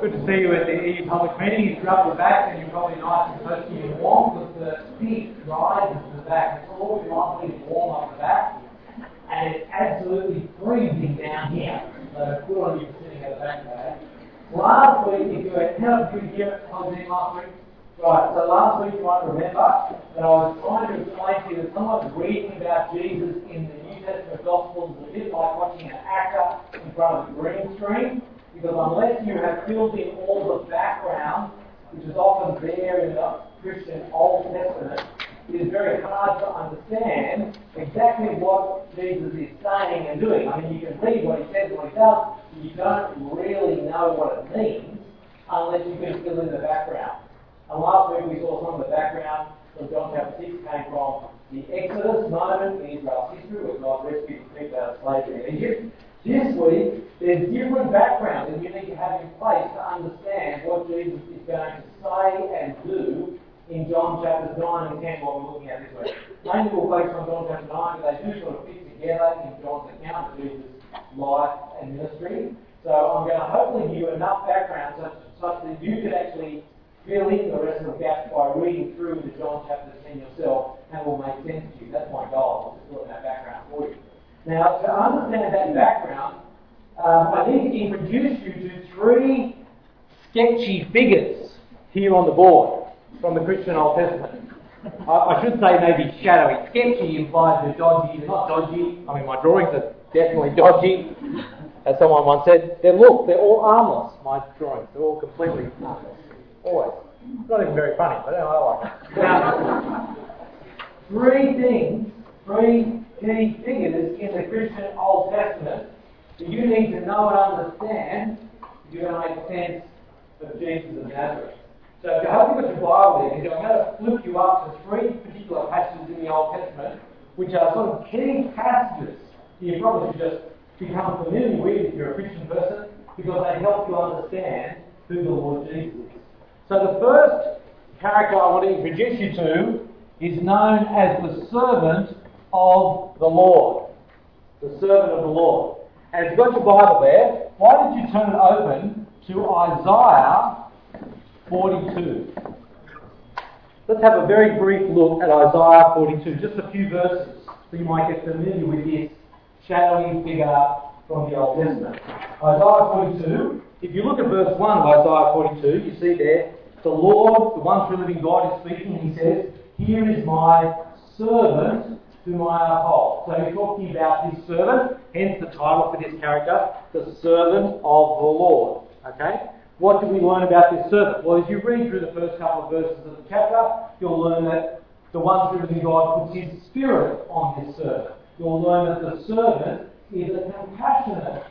Good to see you at the EU public meeting. If you're up the back, then you're probably nice and toasty and warm because the heat rises the back. It's always lovely and warm up the back. And it's absolutely freezing down here. So good on you for sitting at the back there. Last week, if you were, how did you hear it closing last week? Right, so last week you might remember that I was trying to explain to you that sometimes reading about Jesus in the New Testament Gospels is a bit like watching an actor in front of a green screen, because unless you have filled in all the background, which is often there in the Christian Old Testament, it is very hard to understand exactly what Jesus is saying and doing. I mean, you can read what he says and what he does, but you don't really know what it means unless you can fill in the background. And last week we saw some of the background from John chapter 6 came from the Exodus moment in Israel's history where God rescued the people out of slavery in Egypt. This week, there's different backgrounds that you need to have in place to understand what Jesus is going to say and do in John chapters 9 and 10, what we're looking at this week. Mainly we'll focus on John chapter 9, but they do sort of fit together in John's account of Jesus' life and ministry. So I'm going to hopefully give you enough background such, such that you could actually fill in the rest of the gaps by reading through the John chapter 10 yourself and it will make sense to you. That's my goal, just fill in that background for you. Now, to understand that background, um, I need to introduce you to three sketchy figures here on the board from the Christian Old Testament. I, I should say maybe shadowy. Sketchy implies they're dodgy. They're not dodgy. I mean, my drawings are definitely dodgy. As someone once said, they look, they're all armless, my drawings. They're all completely armless. Always. It's not even very funny, but I like it. Now, three things, three key figures in the Christian Old Testament that you need to know and understand if you're going to make sense of Jesus of Nazareth. So if you hope you've got your Bible there, I'm going to flip you up to three particular passages in the Old Testament, which are sort of key passages you probably should just become familiar with if you're a Christian person, because they help you understand who the Lord Jesus is. So the first character I want to introduce you to is known as the servant of the Lord. The servant of the Lord. And if you've got your Bible there, why don't you turn it open to Isaiah 42. Let's have a very brief look at Isaiah 42, just a few verses, so you might get familiar with this shadowy figure from the Old Testament. Isaiah 42, if you look at verse 1 of Isaiah 42, you see there, the Lord, the one true living God, is speaking. He says, Here is my servant whom I uphold. So he's talking about his servant, hence the title for this character, the servant of the Lord. Okay? What do we learn about this servant? Well, as you read through the first couple of verses of the chapter, you'll learn that the one true living God puts his spirit on this servant. You'll learn that the servant is a compassionate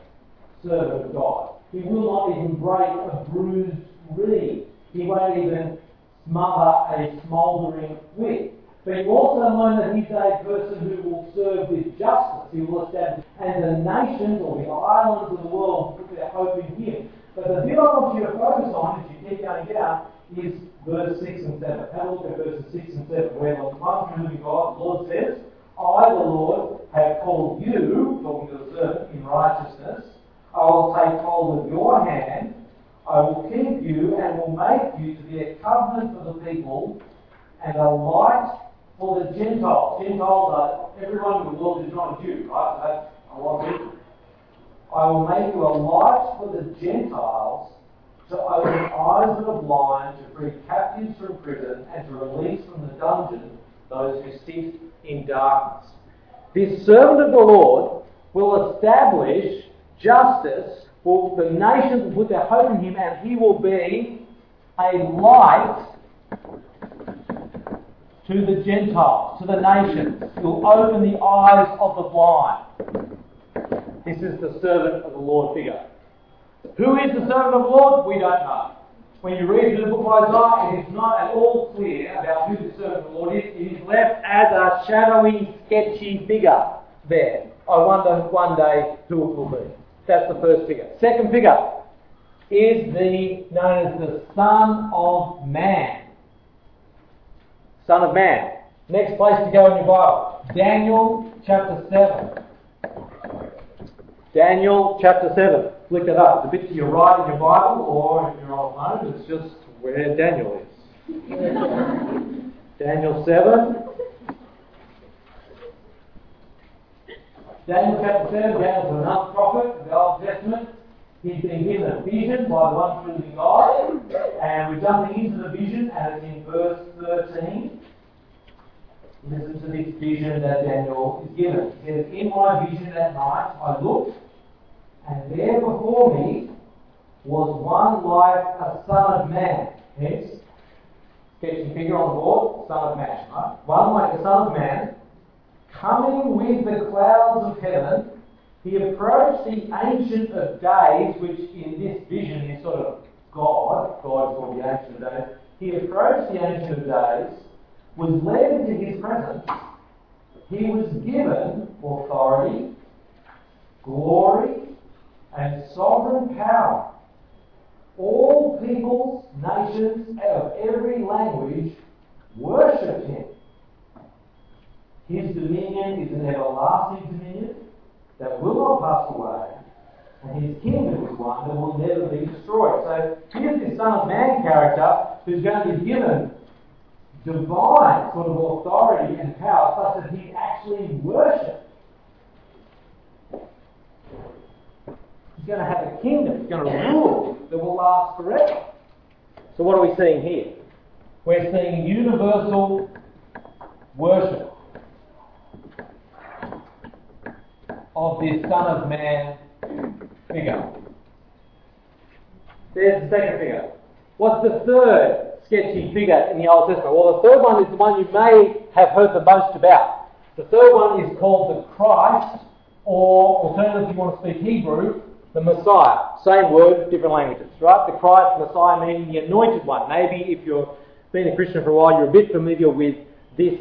servant of God. He will not even break a bruised reed. He won't even smother a smouldering wick. But you also learn that he's a person who will serve with justice. He will establish, and the nations or the islands of the world put their hope in him. But the bit I want you to focus on, as you keep going down, is verse 6 and 7. Have a look at verses 6 and 7, where the one true living God, the Lord says, I, the Lord, have called you, talking to the servant, in righteousness. I will take hold of your hand I will keep you and will make you to be a covenant for the people and a light for the Gentiles. Gentiles are everyone in the world is not a Jew, right? That's a lot. I will make you a light for the Gentiles to open the eyes of the blind, to free captives from prison, and to release from the dungeon those who sit in darkness. This servant of the Lord will establish justice well, the nations will put their hope in him, and he will be a light to the Gentiles, to the nations. Will open the eyes of the blind. This is the servant of the Lord figure. Who is the servant of the Lord? We don't know. When you read through the book of Isaiah, it is not at all clear about who the servant of the Lord is. It is left as a shadowy, sketchy figure there. I wonder one day who it will be. That's the first figure. Second figure is the known as the Son of Man. Son of Man. Next place to go in your Bible. Daniel chapter 7. Daniel chapter 7. flick it up. It's a bit to your right in your Bible, or if you're on home, it's just where Daniel is. Daniel 7. Daniel chapter 7, Daniel's another prophet of the Old Testament. He's been given a vision by the one true God, and we're jumping into the vision, and it's in verse 13. Listen to this vision that Daniel is given. It says, In my vision that night I looked, and there before me was one like a son of man. Hence, sketchy figure on the board, son of man. Right? One like a son of man, coming with the clouds of heaven. He approached the Ancient of Days, which in this vision is sort of God. God is called the Ancient of Days. He approached the Ancient of Days was led into his presence, he was given authority, glory, and sovereign power. All peoples, nations, of every language worshipped him. His dominion is an everlasting dominion that will not pass away, and his kingdom is one that will never be destroyed. So here's this Son of Man character who's going to be given divine sort of authority and power such that he actually worshipped. He's going to have a kingdom. He's going to rule that will last forever. So what are we seeing here? We're seeing universal worship this Son of Man figure. There's the second figure. What's the third sketchy figure in the Old Testament? Well, the third one is the one you may have heard the most about. The third one is called the Christ, or alternatively, if you want to speak Hebrew, the Messiah. Same word, different languages, right? The Christ, Messiah meaning the anointed one. Maybe if you've been a Christian for a while, you're a bit familiar with this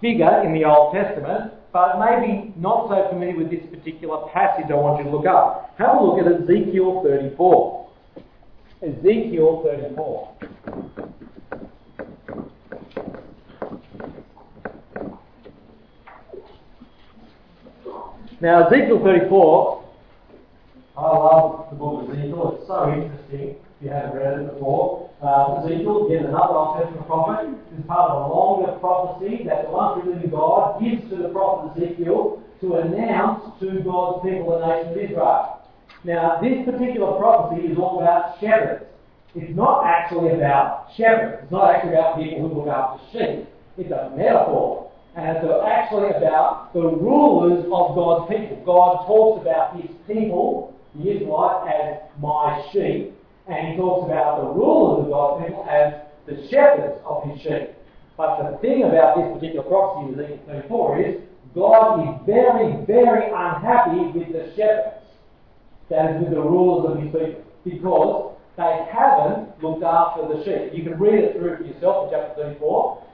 figure in the Old Testament, but maybe not so familiar with this particular passage I want you to look up. Have a look at Ezekiel 34. Ezekiel 34. Now, Ezekiel 34, I love the book of Ezekiel. It's so interesting if you haven't read it before. Uh, Ezekiel, again, another Old Testament prophet, is part of a longer prophecy that the true living God gives to the prophet Ezekiel to announce to God's people, the nation of Israel. Now, this particular prophecy is all about shepherds. It's not actually about shepherds. It's not actually about people who look after sheep. It's a metaphor. And it's actually about the rulers of God's people. God talks about his people, the Israelites, as my sheep. And he talks about the rulers of God's people as the shepherds of his sheep. But the thing about this particular prophecy in Ezekiel 34 is God is very, very unhappy with the shepherds that is with the rulers of his people because they haven't looked after the sheep. You can read it through for yourself in chapter 34.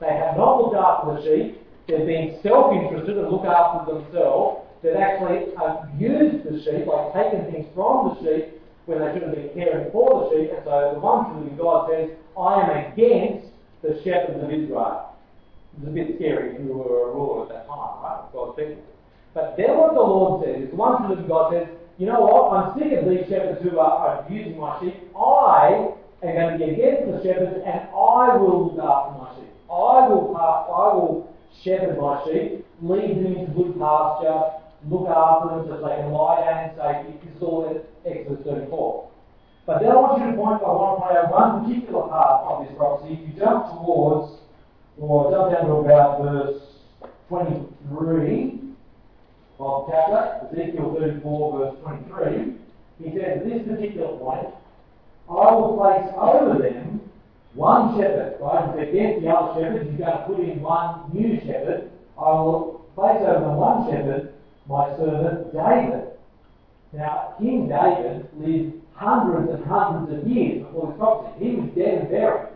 They have not looked after the sheep. They've been self-interested and look after themselves. They've actually abused the sheep, like taken things from the sheep when they should have been caring for the sheep. And so the one true God says, I am against the shepherds of Israel. It's a bit scary if you were a ruler at that time, right? God's people. But then what the Lord says is, the one true God says, you know what? I'm sick of these shepherds who are abusing my sheep. I am going to be against the shepherds, and I will look after my sheep. I will, I will shepherd my sheep, lead them into good pasture, look after them so they can lie down in safety. Is all in Exodus 34. But then I want you to point, I want to point out one particular part of this prophecy. If you jump towards, or jump down to about verse 23, of chapter, Ezekiel 34, verse 23, he says, at this particular point, I will place over them one shepherd, right? If against the other shepherds, he's going to put in one new shepherd. I will place over them one shepherd, my servant David. Now, King David lived hundreds and hundreds of years before this prophecy. He was dead and buried.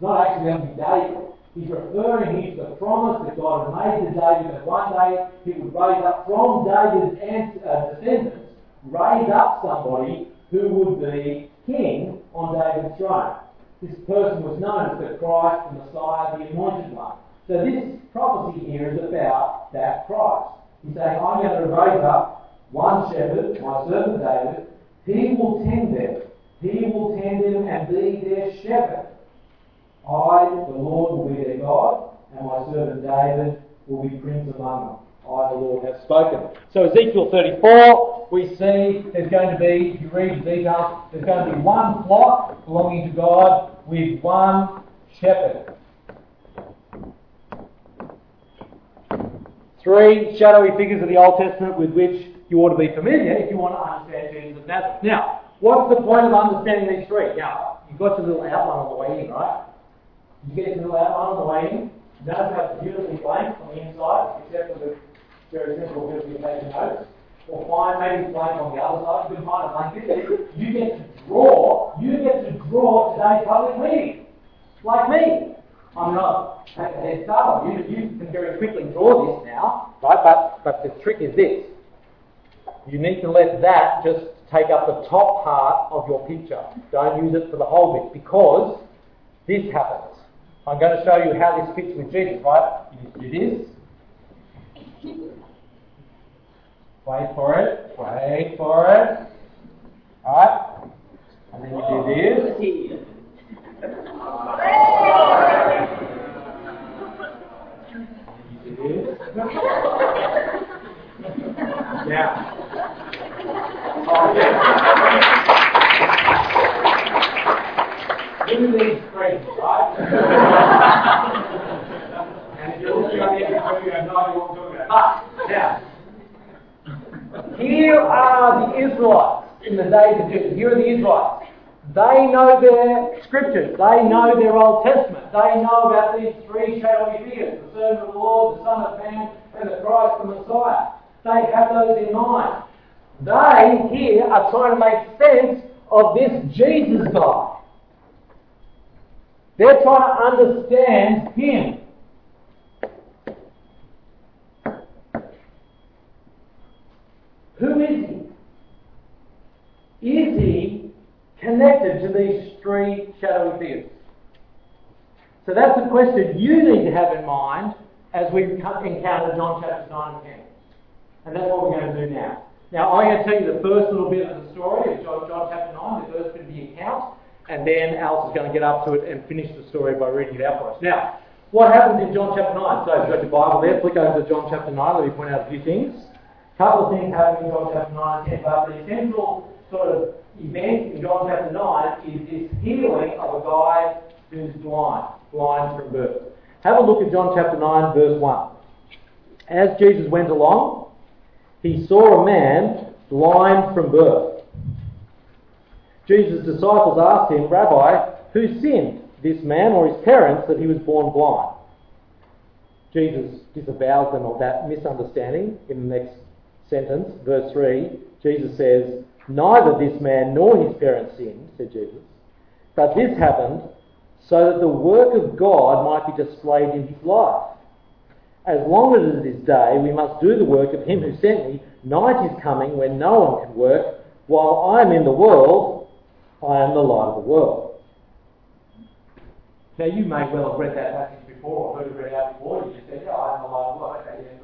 Not actually going to be David. He's referring here to the promise that God had made to David that one day he would raise up from David's uh, descendants, raise up somebody who would be king on David's throne. This person was known as the Christ, the Messiah, the Anointed One. So this prophecy here is about that Christ. He's saying, I'm going to raise up one shepherd, my servant David, he will tend them. He will tend them and be their shepherd. I, the Lord, will be their God, and my servant David will be prince among them. I, the Lord, have spoken. So Ezekiel 34, we see there's going to be, if you read the details, there's going to be one flock belonging to God with one shepherd. Three shadowy figures of the Old Testament with which you ought to be familiar if you want to understand Jesus of Nazareth. Now, what's the point of understanding these three? Now, you've got your little outline on the way in, right? You get your little outline on the way in. How it's beautifully blank on the inside, except for the very simple bit of taking notes. Or fine, maybe blank on the other side. You can find a blank You get to draw. You get to draw today's public meeting, like me. I'm not you, you can very quickly draw this now, right? But but the trick is this. You need to let that just take up the top part of your picture. Don't use it for the whole bit because this happens. I'm going to show you how this fits with Jesus, right? You do this. Wait for it. Wait for it. Alright? And then you do this. Yeah. These friends, right? and if you're looking the you have no here are the Israelites in the days of Jesus. Here are the Israelites. They know their scriptures. They know their Old Testament. They know about these three shadowy figures the servant of the Lord, the Son of Man, and the Christ, the Messiah. They have those in mind. They here are trying to make sense of this Jesus guy. They're trying to understand him. Who is he? Is he connected to these three shadowy figures? So that's the question you need to have in mind as we encounter John chapter 9 and 10. And that's what we're going to do now. Now, I'm going to tell you the first little bit of the story of John, John chapter 9, the first bit of the account, and then Alice is going to get up to it and finish the story by reading it out for us. Now, what happens in John chapter 9? So, if you've got your Bible there, flick over to John chapter 9. Let me point out a few things. A couple of things happen in John chapter 9 and 10, but the central sort of event in John chapter 9 is this healing of a guy who's blind, blind from birth. Have a look at John chapter 9, verse 1. As Jesus went along, he saw a man blind from birth. Jesus' disciples asked him, Rabbi, who sinned, this man or his parents, that he was born blind? Jesus disavows them of that misunderstanding in the next sentence, verse 3. Jesus says, Neither this man nor his parents sinned, said Jesus, but this happened so that the work of God might be displayed in his life. As long as it is day, we must do the work of him who sent me. Night is coming when no one can work. While I am in the world, I am the light of the world. Now, you may well have read that passage before or heard it read out before. You just said, yeah, I am the light of the world. Okay, yeah.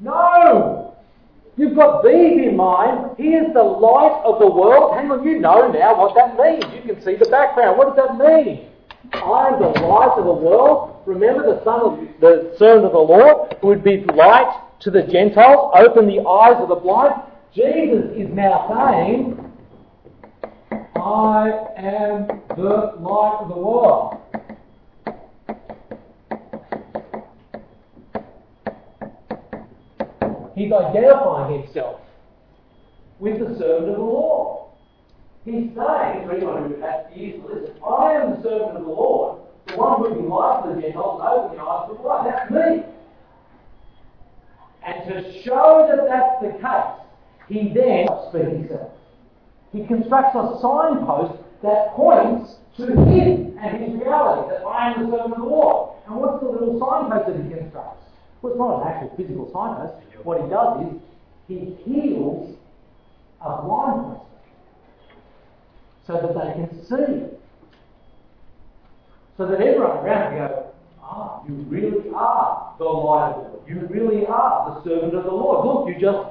No! You've got these in mind. He is the light of the world. Hang on, you know now what that means. You can see the background. What does that mean? I am the light of the world. Remember the son of the servant of the Lord who would be light to the Gentiles, open the eyes of the blind. Jesus is now saying, I am the light of the world. He's identifying himself with the servant of the Lord. He's saying, for anyone who has ears to listen, I am the servant of the Lord, the one who will be to the Gentiles and open the eyes of the blind. That's me. And to show that that's the case, he then speaks himself. He constructs a signpost that points to him and his reality, that I am the servant of the Lord. And what's the little signpost that he? Well, it's not an actual physical signpost. What he does is he heals a blind person so that they can see. So that everyone around can go, ah, you really are the light of the. You really are the servant of the Lord. Look, you just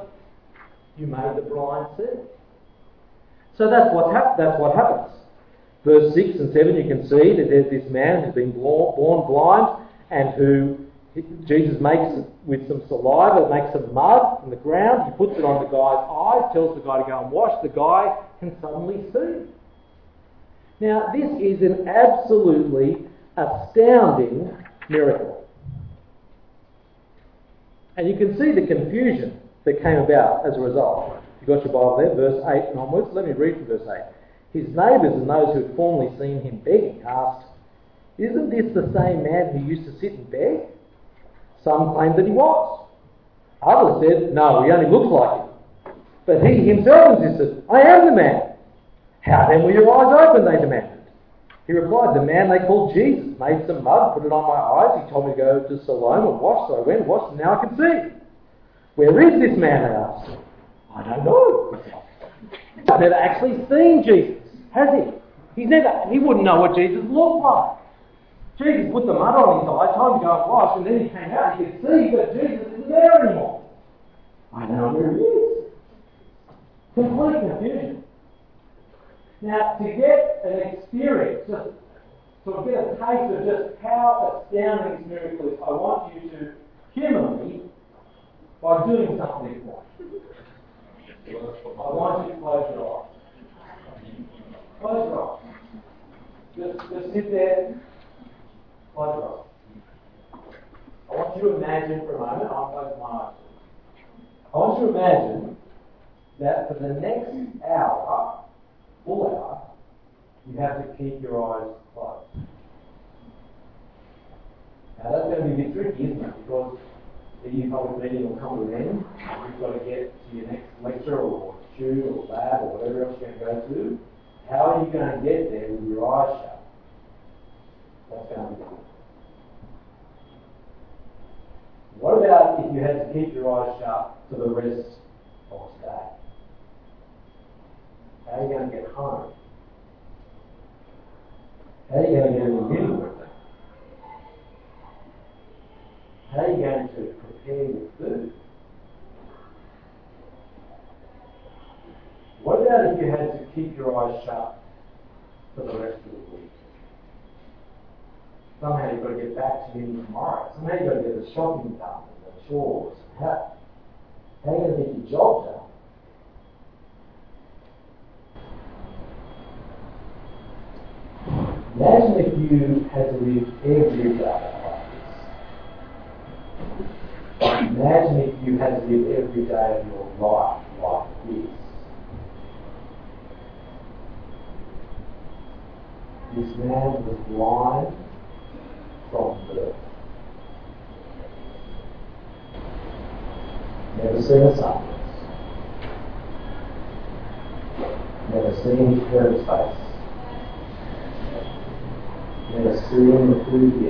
You made the blind see. So that's what, hap- that's what happens. Verse 6 and 7, you can see that there's this man who's been born blind and who Jesus makes with some saliva, makes some mud from the ground, he puts it on the guy's eyes, tells the guy to go and wash, the guy can suddenly see. Now, this is an absolutely astounding miracle. And you can see the confusion that came about as a result. You've got your Bible there, verse 8 and onwards. Let me read from verse 8. His neighbours and those who had formerly seen him begging asked, Isn't this the same man who used to sit and beg? Some claimed that he was. Others said, No, he only looks like him. But he himself insisted, I am the man. How then were your eyes open? They demanded. He replied, The man they called Jesus made some mud, put it on my eyes. He told me to go to Siloam and wash, so I went and washed, and now I can see. Where is this man? They asked. I don't know. I've never actually seen Jesus, has he? He's never, he wouldn't know what Jesus looked like. Jesus put the mud on his eye, told him to go and wash, and then he came out, he could see, but Jesus isn't there anymore. I don't know where he is. Complete confusion. Now, to get an experience, just to get a taste of just how astounding this miracle is, I want you to humour me by doing something for me. I want you to close your eyes. Close your eyes. Just, just sit there. I want you to imagine for a moment, I'll close my eyes. I want you to imagine that for the next hour, full hour, you have to keep your eyes closed. Now that's going to be a bit tricky, isn't it? Because the EU public meeting will come to an end. You've got to get to your next lecture or tune or lab or whatever else you're going to go to. How are you going to get there with your eyes shut? That's going to be difficult. What about if you had to keep your eyes shut for the rest of the today? How are you going to get home? How are you going to get in the middle? How are you going to prepare your food? What about if you had to keep your eyes shut for the rest of the week? Somehow you've got to get back to uni tomorrow. Somehow you've got to get the shopping done the chores. How, how are you going to get your job done? Imagine if you had to live every day like this. Imagine if you had to live every day of your life like this. This man was blind from. Never seen a sunrise. Never seen face. Never seen the food he.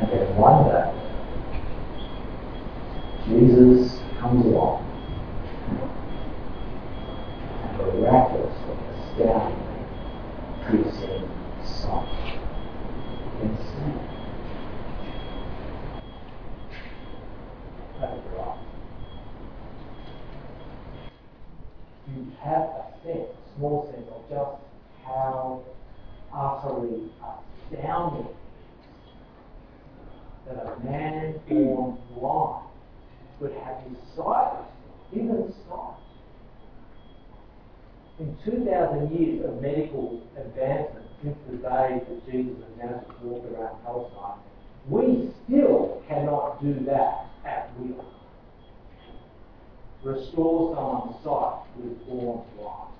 And then one day, Jesus comes along and miraculously, astoundingly, gives him sight. And see. Open your eyes. You have a sense, a small sense of just how utterly astounding that a man born blind would have his sight, even sight. In 2,000 years of medical advancement since the day that Jesus of Nazareth walked around Palestine, we still cannot do that at will. Restore someone's sight who is born blind.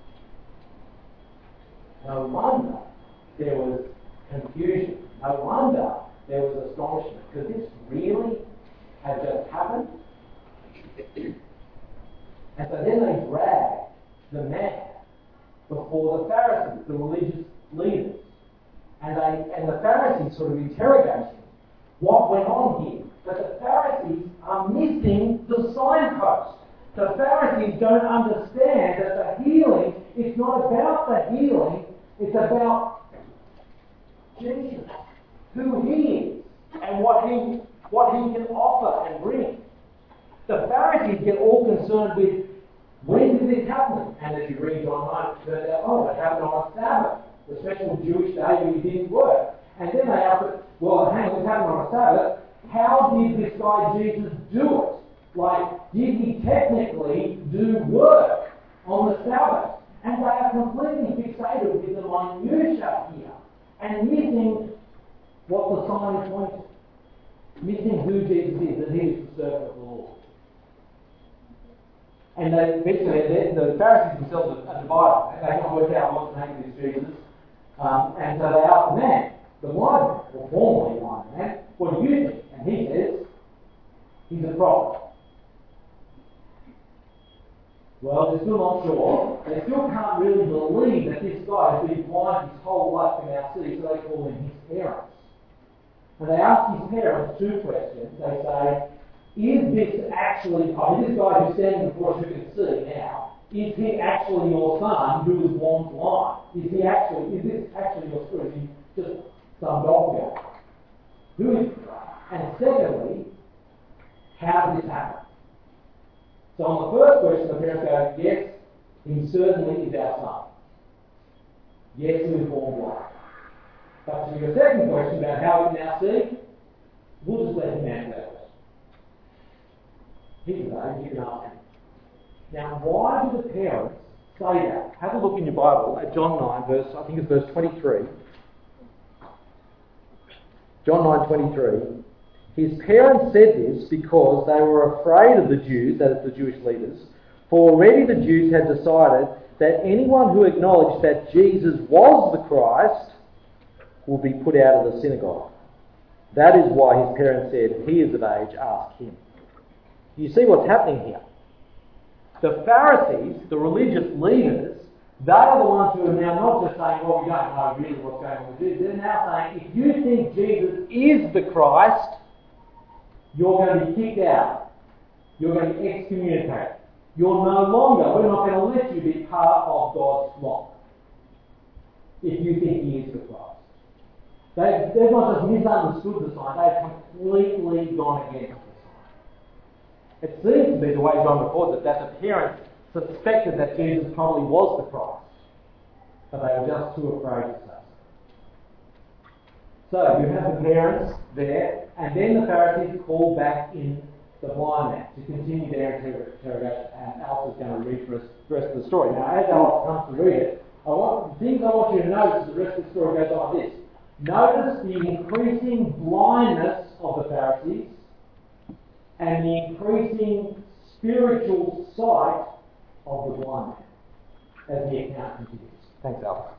No wonder there was confusion. No wonder there was astonishment. Because this really had just happened. And so then they dragged the man before the Pharisees, the religious leaders. And, they, and the Pharisees sort of interrogate him. What went on here? But the Pharisees are missing the signpost. The Pharisees don't understand that the healing is not about the healing, it's about Jesus, who he is, and what he, what he can offer and bring. The Pharisees get all concerned with when did this happen? And as you read John 9, it turns out, oh, it happened on a Sabbath, the special Jewish day when you didn't work. And then they ask, well, hang on, it happened on a Sabbath. How did this guy Jesus do it? Like, did he technically do work on the Sabbath? And they are completely fixated with the minutiae here and missing what the sign points missing who Jesus is, that he is the servant of the Lord. And they, basically, the Pharisees themselves are divided. They can't work out what to make of this Jesus. Um, and so they ask the man, the blind man, or formerly blind man, what do you think? And he says, he's a prophet. Well, they're still not sure. They still can't really believe that this guy has been blind his whole life can our city, so they call him his parents. And they ask his parents two questions. They say, is this actually, I mean, this guy who's standing before us who can see now, is he actually your son who was born blind? Is he actually, is this actually your son? Is he just some dog? Who is And secondly, how did this happen? So on the first question, the parents go, yes, he certainly is our son. Yes, he was born blind. But to your second question about how we can now see, we'll just let him answer that question. He's age, you can ask him. Now, why do the parents say that? Have a look in your Bible at John 9, verse, I think it's verse 23. John 9, 23. His parents said this because they were afraid of the Jews, that is the Jewish leaders, for already the Jews had decided that anyone who acknowledged that Jesus was the Christ will be put out of the synagogue. That is why his parents said, He is of age, ask him. You see what's happening here. The Pharisees, the religious leaders, they are the ones who are now not just saying, well, we don't know really what's going on with Jesus. They're now saying, if you think Jesus is the Christ, you're going to be kicked out. You're going to be excommunicated. You're no longer, we're not going to let you be part of God's flock if you think He is the Christ. They, they've not just misunderstood the sign, they've completely gone against the sign. It seems to be the way John records it that the parents suspected that Jesus probably was the Christ, but they were just too afraid to say so. So you have the parents there, and then the Pharisees call back in the blind man to continue their interrogation, and Alice is going to read for us the rest of the story. Now, as Alice comes to read it, I want, the things I want you to notice as the rest of the story goes on like this. Notice the increasing blindness of the Pharisees and the increasing spiritual sight of the blind man as the account continues. Thanks, Al.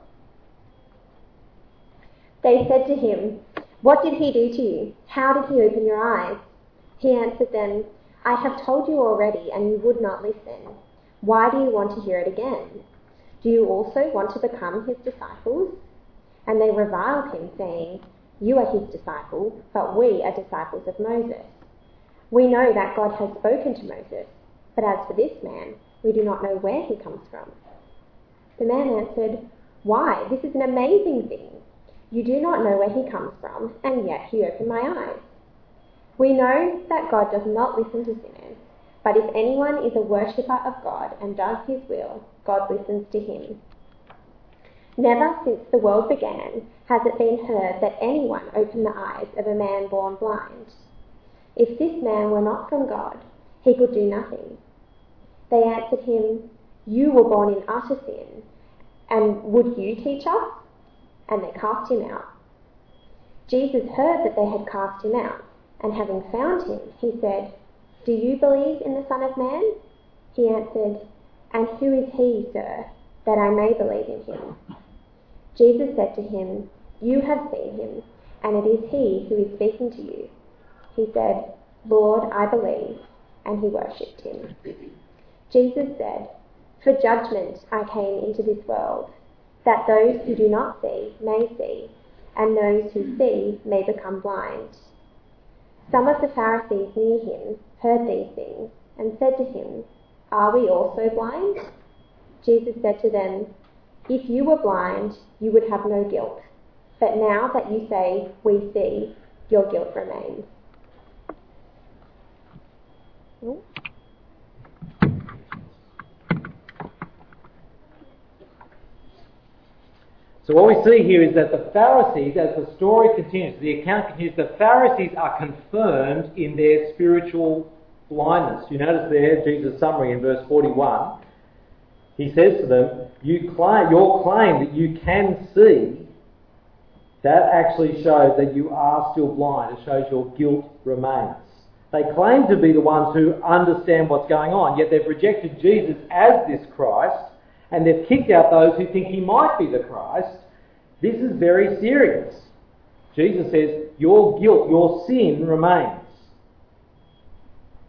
They said to him, What did he do to you? How did he open your eyes? He answered them, I have told you already, and you would not listen. Why do you want to hear it again? Do you also want to become his disciples? And they reviled him, saying, You are his disciple, but we are disciples of Moses. We know that God has spoken to Moses, but as for this man, we do not know where he comes from. The man answered, Why, this is an amazing thing. You do not know where he comes from, and yet he opened my eyes. We know that God does not listen to sinners, but if anyone is a worshipper of God and does his will, God listens to him. Never since the world began has it been heard that anyone opened the eyes of a man born blind. If this man were not from God, he could do nothing. They answered him, You were born in utter sin, and would you teach us? And they cast him out. Jesus heard that they had cast him out, and having found him, he said, Do you believe in the Son of Man? He answered, And who is he, sir, that I may believe in him? Jesus said to him, You have seen him, and it is he who is speaking to you. He said, Lord, I believe, and he worshipped him. Jesus said, For judgment I came into this world, that those who do not see may see, and those who hmm. see may become blind. Some of the Pharisees near him heard these things, and said to him, Are we also blind? Jesus said to them, If you were blind, you would have no guilt. But now that you say, We see, your guilt remains. So what we see here is that the Pharisees, as the story continues, the account continues, the Pharisees are confirmed in their spiritual blindness. You notice there Jesus' summary in verse 41. He says to them, you claim, your claim that you can see, that actually shows that you are still blind. It shows your guilt remains. They claim to be the ones who understand what's going on, yet they've rejected Jesus as this Christ and they've kicked out those who think he might be the Christ, this is very serious. Jesus says, Your guilt, your sin remains.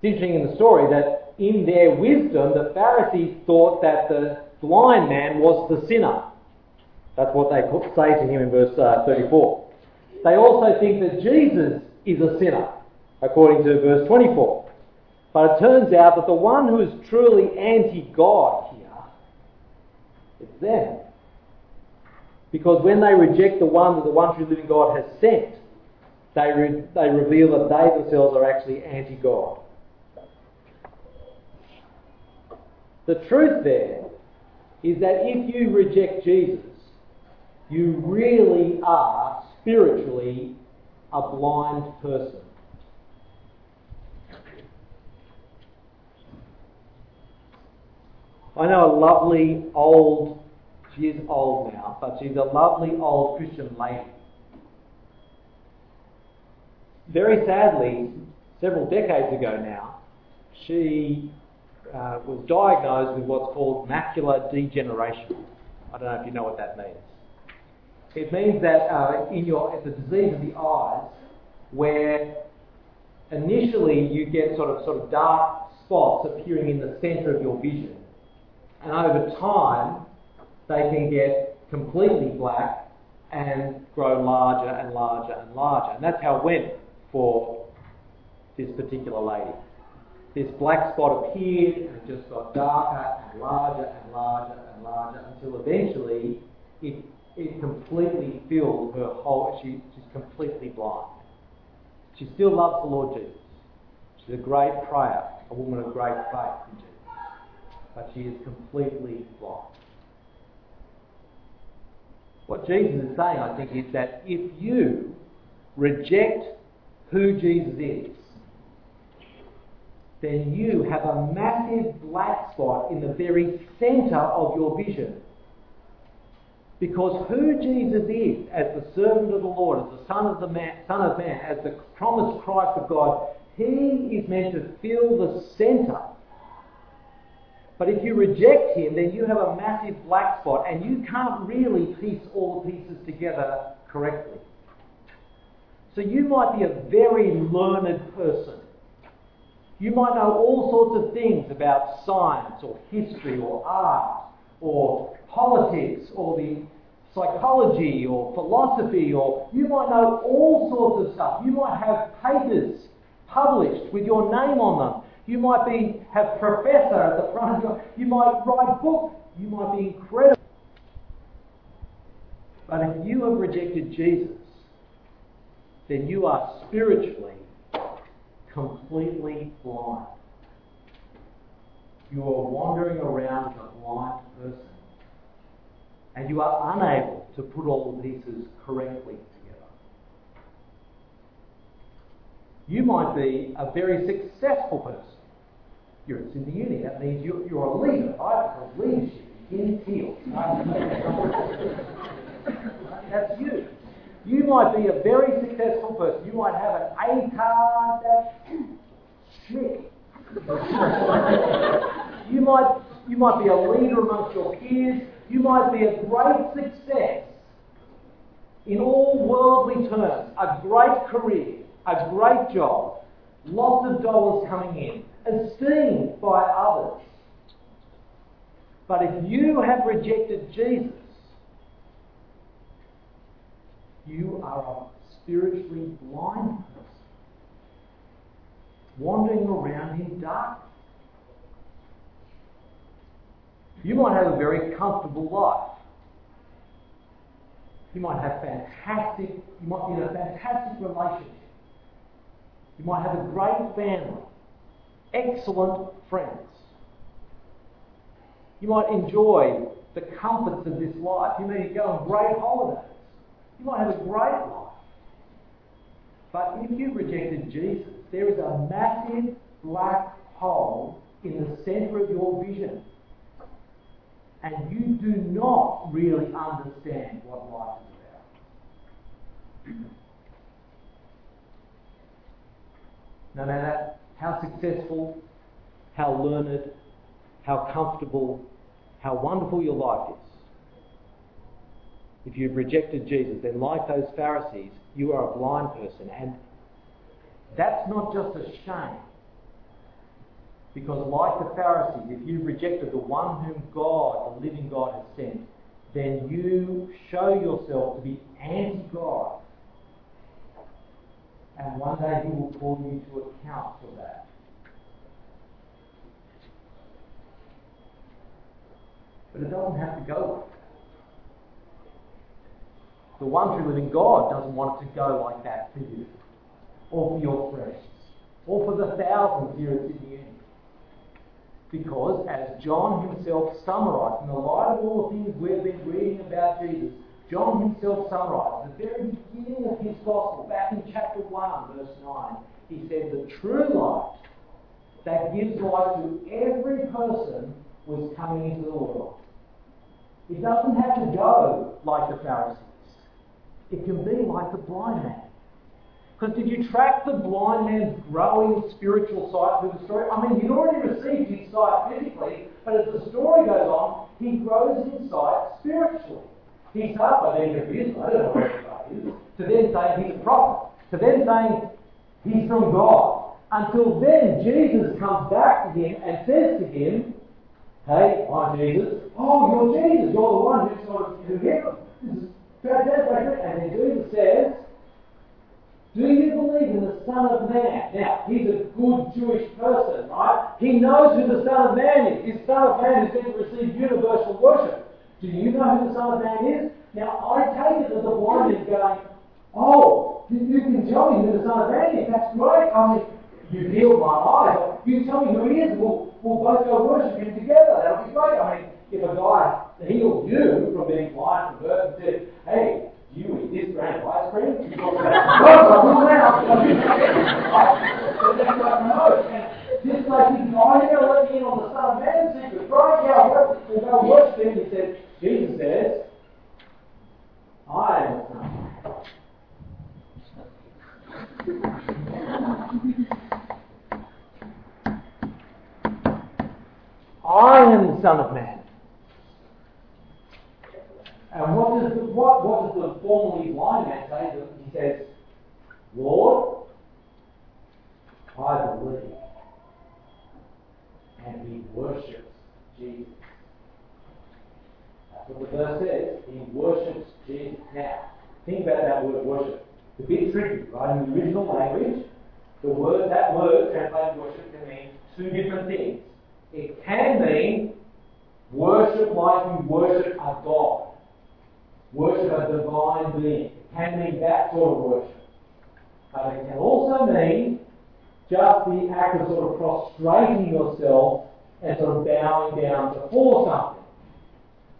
It's interesting in the story that in their wisdom, the Pharisees thought that the blind man was the sinner. That's what they say to him in verse uh, 34. They also think that Jesus is a sinner, according to verse 24. But it turns out that the one who is truly anti God it's them. Because when they reject the one that the one true living God has sent, they, re- they reveal that they themselves are actually anti God. The truth there is that if you reject Jesus, you really are spiritually a blind person. I know a lovely old, she is old now, but she's a lovely old Christian lady. Very sadly, several decades ago now, she uh, was diagnosed with what's called macular degeneration. I don't know if you know what that means. It means that uh, in your, it's a disease of the eyes where initially you get sort of sort of dark spots appearing in the centre of your vision and over time they can get completely black and grow larger and larger and larger. And that's how it went for this particular lady. This black spot appeared and it just got darker and larger and larger and larger until eventually it, it completely filled her whole, she, she's completely blind. She still loves the Lord Jesus. She's a great prayer, a woman of great faith in Jesus but she is completely blind. What Jesus is saying, I think, is that if you reject who Jesus is, then you have a massive black spot in the very centre of your vision. Because who Jesus is, as the servant of the Lord, as the Son of, the man, Son of Man, as the promised Christ of God, he is meant to fill the centre but if you reject him, then you have a massive black spot and you can't really piece all the pieces together correctly. So you might be a very learned person. You might know all sorts of things about science or history or art or politics or the psychology or philosophy or you might know all sorts of stuff. You might have papers published with your name on them. You might be have professor at the front. Of, You might write books. You might be incredible. But if you have rejected Jesus, then you are spiritually completely blind. You are wandering around a blind person. And you are unable to put all the pieces correctly together. You might be a very successful person. You're at Sydney Uni. That means you're, you're a leader, right? Because leadership begins here. That's you. You might be a very successful person. You might have an A card. That's shit. you might you might be a leader amongst your peers. You might be a great success in all worldly terms. A great career, a great job, lots of dollars coming in esteemed by others. But if you have rejected Jesus, you are a spiritually blind person, wandering around in darkness. You might have a very comfortable life. You might have fantastic, you might be in a fantastic relationship. You might have a great family excellent friends. You might enjoy the comforts of this life. You may go on great holidays. You might have a great life. But if you've rejected Jesus, there is a massive black hole in the centre of your vision. And you do not really understand what life is about. No matter how successful, how learned, how comfortable, how wonderful your life is, if you've rejected Jesus, then like those Pharisees, you are a blind person. And that's not just a shame. Because like the Pharisees, if you've rejected the one whom God, the living God, has sent, then you show yourself to be anti-God. And one day he will call you to account for that. But it doesn't have to go like that. The one true living God doesn't want it to go like that for you, or for your friends, or for the thousands here at Sydney Uni. Because, as John himself summarized, in the light of all the things we've been reading about Jesus, John himself summarized, the very beginning of his gospel, back in chapter 1, verse 9, he said, The true light that gives light to every person was coming into the world. It doesn't have to go like the Pharisees. It can be like the blind man. Because did you track the blind man's growing spiritual sight through the story? I mean, he'd already received his sight physically, but as the story goes on, he grows in sight spiritually. He starts by being confused, I don't know what sight is, to then saying he's a prophet, to then saying he's from God. Until then, Jesus comes back to him and says to him, Hey, I'm Jesus. Oh, you're Jesus. You're the one who's sort of who This is fantastic. And then Jesus says, do you believe in the Son of Man? Now, he's a good Jewish person, right? He knows who the Son of Man is. His Son of Man is going to receive universal worship. Do you know who the Son of Man is? Now, I take it that the blind is going, oh, you can tell me who the Son of Man is. That's great. I mean, you healed my eye. You tell me who he is. We'll, we'll both go worship him together. That'll be great. I mean, if a guy healed you from being blind from birth and said, hey, you eat this brand of ice cream? You go, no, I will now. Just like he's not going to let me in on the Son of Man secret. Right now, we'll go worship him. He said, Jesus says, I am the Son. I am the Son of Man. And what does the, what, what does the formerly blind man say? He says, Lord, I believe. And he worships Jesus. What the verse says. He worships Jesus. Now, think about that word worship. It's a bit tricky, right? In the original language, the word that word translated worship can mean two different things. It can mean worship like you worship a God, worship a divine being. It can mean that sort of worship. But it can also mean just the act of sort of prostrating yourself and sort of bowing down before something.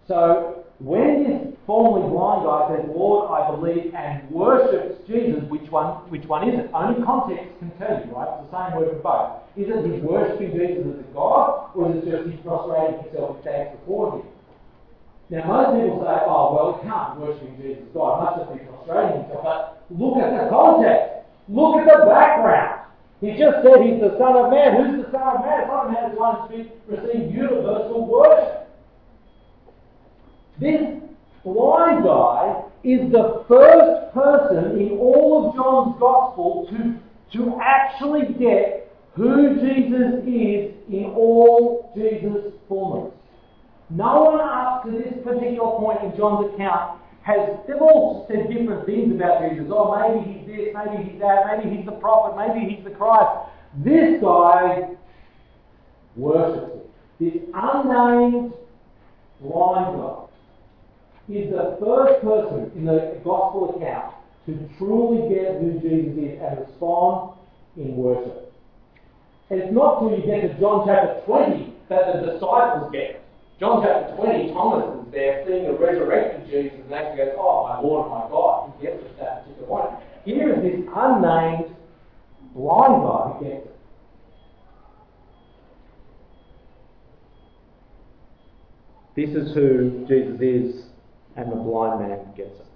So when this formerly blind guy says, Lord, I believe, and worships Jesus, which one, which one is it? Only context can tell you, right? It's the same word for both. Is it he's worshipping Jesus as a God, or is it just he's prostrating himself in thanks before him? Now, most people say, oh, well, he can't worship Jesus as God. Must just be prostrating himself. But look at the context. Look at the background. He just said he's the Son of Man. Who's the Son of Man? The Son of Man is one who's received universal worship. This blind guy is the first person in all of John's Gospel to, to actually get who Jesus is in all Jesus' fullness. No one up to this particular point in John's account has, they've all said different things about Jesus. Oh, maybe he's this, maybe he's that, maybe he's the prophet, maybe he's the Christ. This guy worships him. This unnamed blind guy is the first person in the gospel account to truly get who Jesus is and respond in worship. And it's not till you get to John chapter 20 that the disciples get it. John chapter 20, Thomas is there seeing the resurrected Jesus and actually goes, Oh, my Lord my God. He gets at that particular point. Here is this unnamed blind guy who gets it. This is who Jesus is, and the blind man gets it.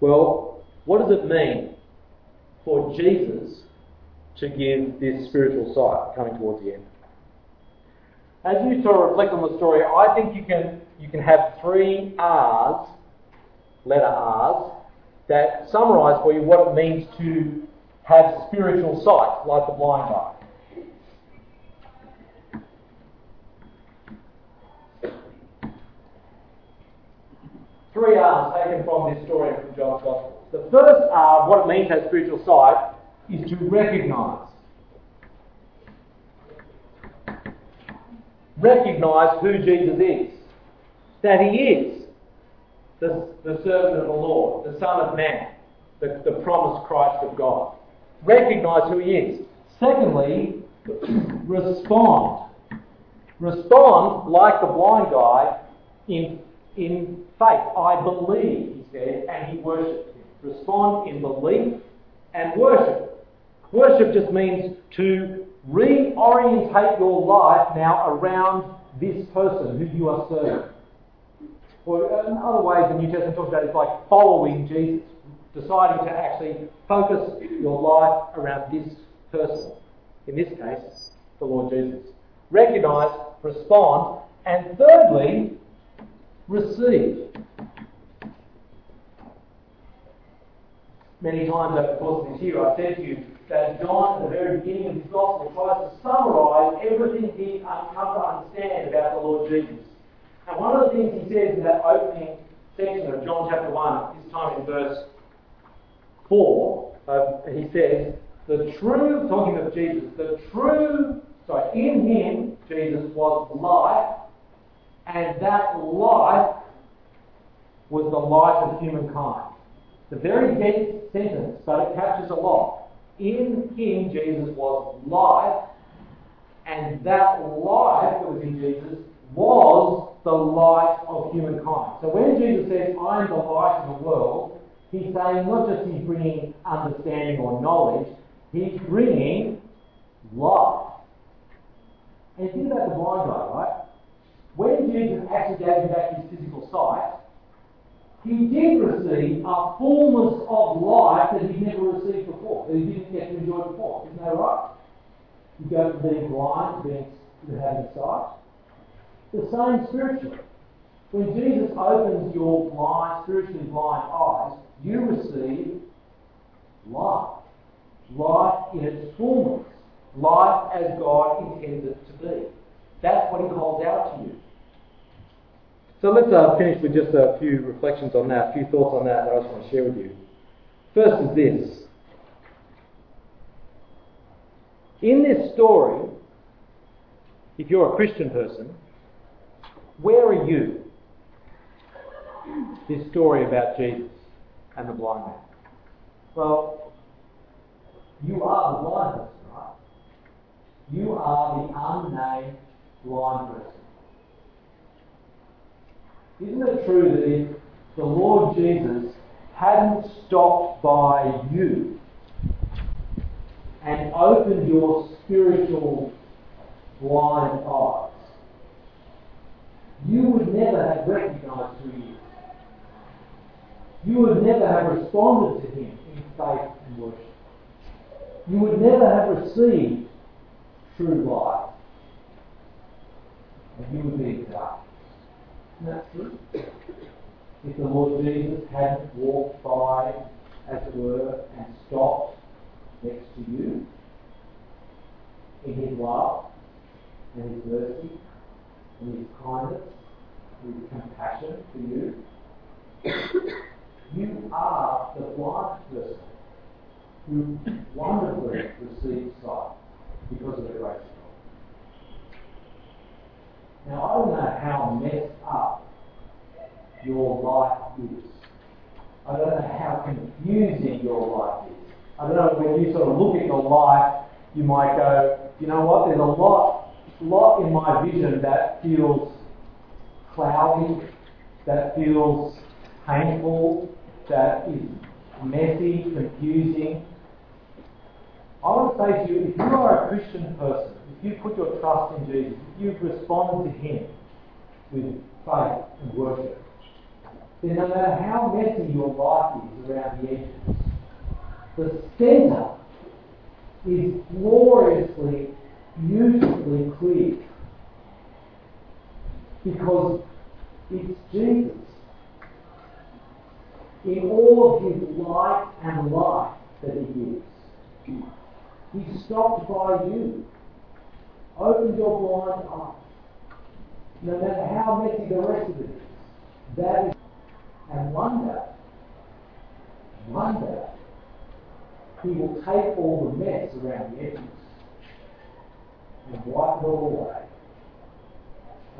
Well, what does it mean for Jesus to give this spiritual sight coming towards the end? As you sort of reflect on the story, I think you can you can have three R's, letter R's, that summarise for you what it means to have spiritual sight, like the blind guy. Three R's taken from this story from John's Gospel. The first R, what it means to have spiritual sight, is to recognise. Recognise who Jesus is. That he is the, the servant of the Lord, the Son of Man, the, the promised Christ of God. Recognise who he is. Secondly, respond. Respond like the blind guy in in faith. I believe, he said, and he worshipped him. Respond in belief and worship. Worship just means to reorientate your life now around this person who you are serving. Or in other ways, the New Testament talks about it's like following Jesus, deciding to actually focus your life around this person. In this case, the Lord Jesus. Recognize, respond, and thirdly, receive. Many times over the course of this year, I've said to you that John, at the very beginning of his gospel, tries to summarize everything he come to understand about the Lord Jesus. And one of the things he says in that opening section of John chapter 1, this time in verse 4, uh, he says, the true, talking of Jesus, the true, sorry, in him, Jesus, was life, and that life was the light of humankind. The very dense sentence, but it captures a lot. In him, Jesus was life, and that life that was in Jesus was the light of humankind. So when Jesus says, I am the light of the world, he's saying not just he's bringing understanding or knowledge, he's bringing life. And think about the blind guy, right? When Jesus actually gave him back his physical sight, he did receive a fullness of life that he'd never received before, that he didn't get to enjoy before. Isn't that right? You go from being blind to being to having sight. The same spiritually. When Jesus opens your blind, spiritually blind eyes, you receive life. Life in its fullness. Life as God intended it to be. That's what he calls out to you. So let's uh, finish with just a few reflections on that, a few thoughts on that that I just want to share with you. First is this. In this story, if you're a Christian person, where are you? This story about Jesus and the blind man. Well, you are the blind person, right? You are the unnamed blind person. Isn't it true that if the Lord Jesus hadn't stopped by you and opened your spiritual blind eyes, you would never have recognized who he is. You would never have responded to him in faith and worship. You would never have received true life. You would be in darkness. Isn't that true? If the Lord Jesus hadn't walked by, as it were, and stopped next to you in his love and his mercy and his kindness and his compassion for you, you are the blind person who wonderfully receives sight because of the grace of. Now, I don't know how messed up your life is. I don't know how confusing your life is. I don't know when you sort of look at your life, you might go, you know what, there's a lot, lot in my vision that feels cloudy, that feels painful, that is messy, confusing. I want to say to you, if you are a Christian person, you put your trust in Jesus, if you respond to Him with faith and worship, then no matter how messy your life is around the edges, the centre is gloriously, beautifully clear. Because it's Jesus. In all of his light and life that he gives. He stopped by you. Opened your blind eye. No matter how messy the rest of it is. That is and one day, one day, he will take all the mess around the edges and wipe it all away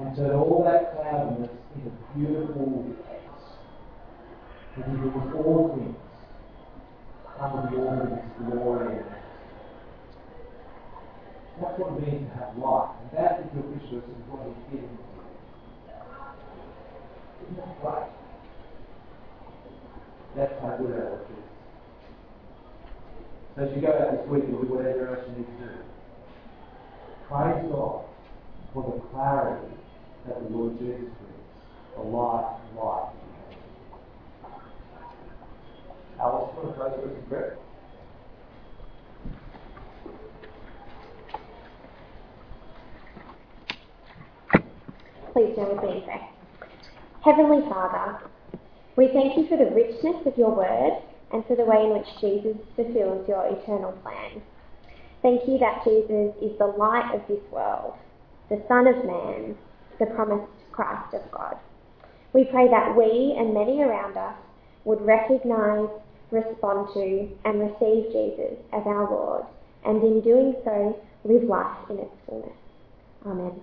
and turn all that cloudiness into beautiful lights. And he does all things under the order of his glory what it means to have life. And that, if you're is what he's giving you. Isn't that great? That's how good our work is. So as you go out this week and do whatever else you need to do, praise God for the clarity that the Lord Jesus brings, the light and life. Alice, you want to for us in prayer? Please join me in prayer. Heavenly Father, we thank you for the richness of your word and for the way in which Jesus fulfills your eternal plan. Thank you that Jesus is the light of this world, the Son of Man, the promised Christ of God. We pray that we and many around us would recognize, respond to, and receive Jesus as our Lord, and in doing so, live life in its fullness. Amen.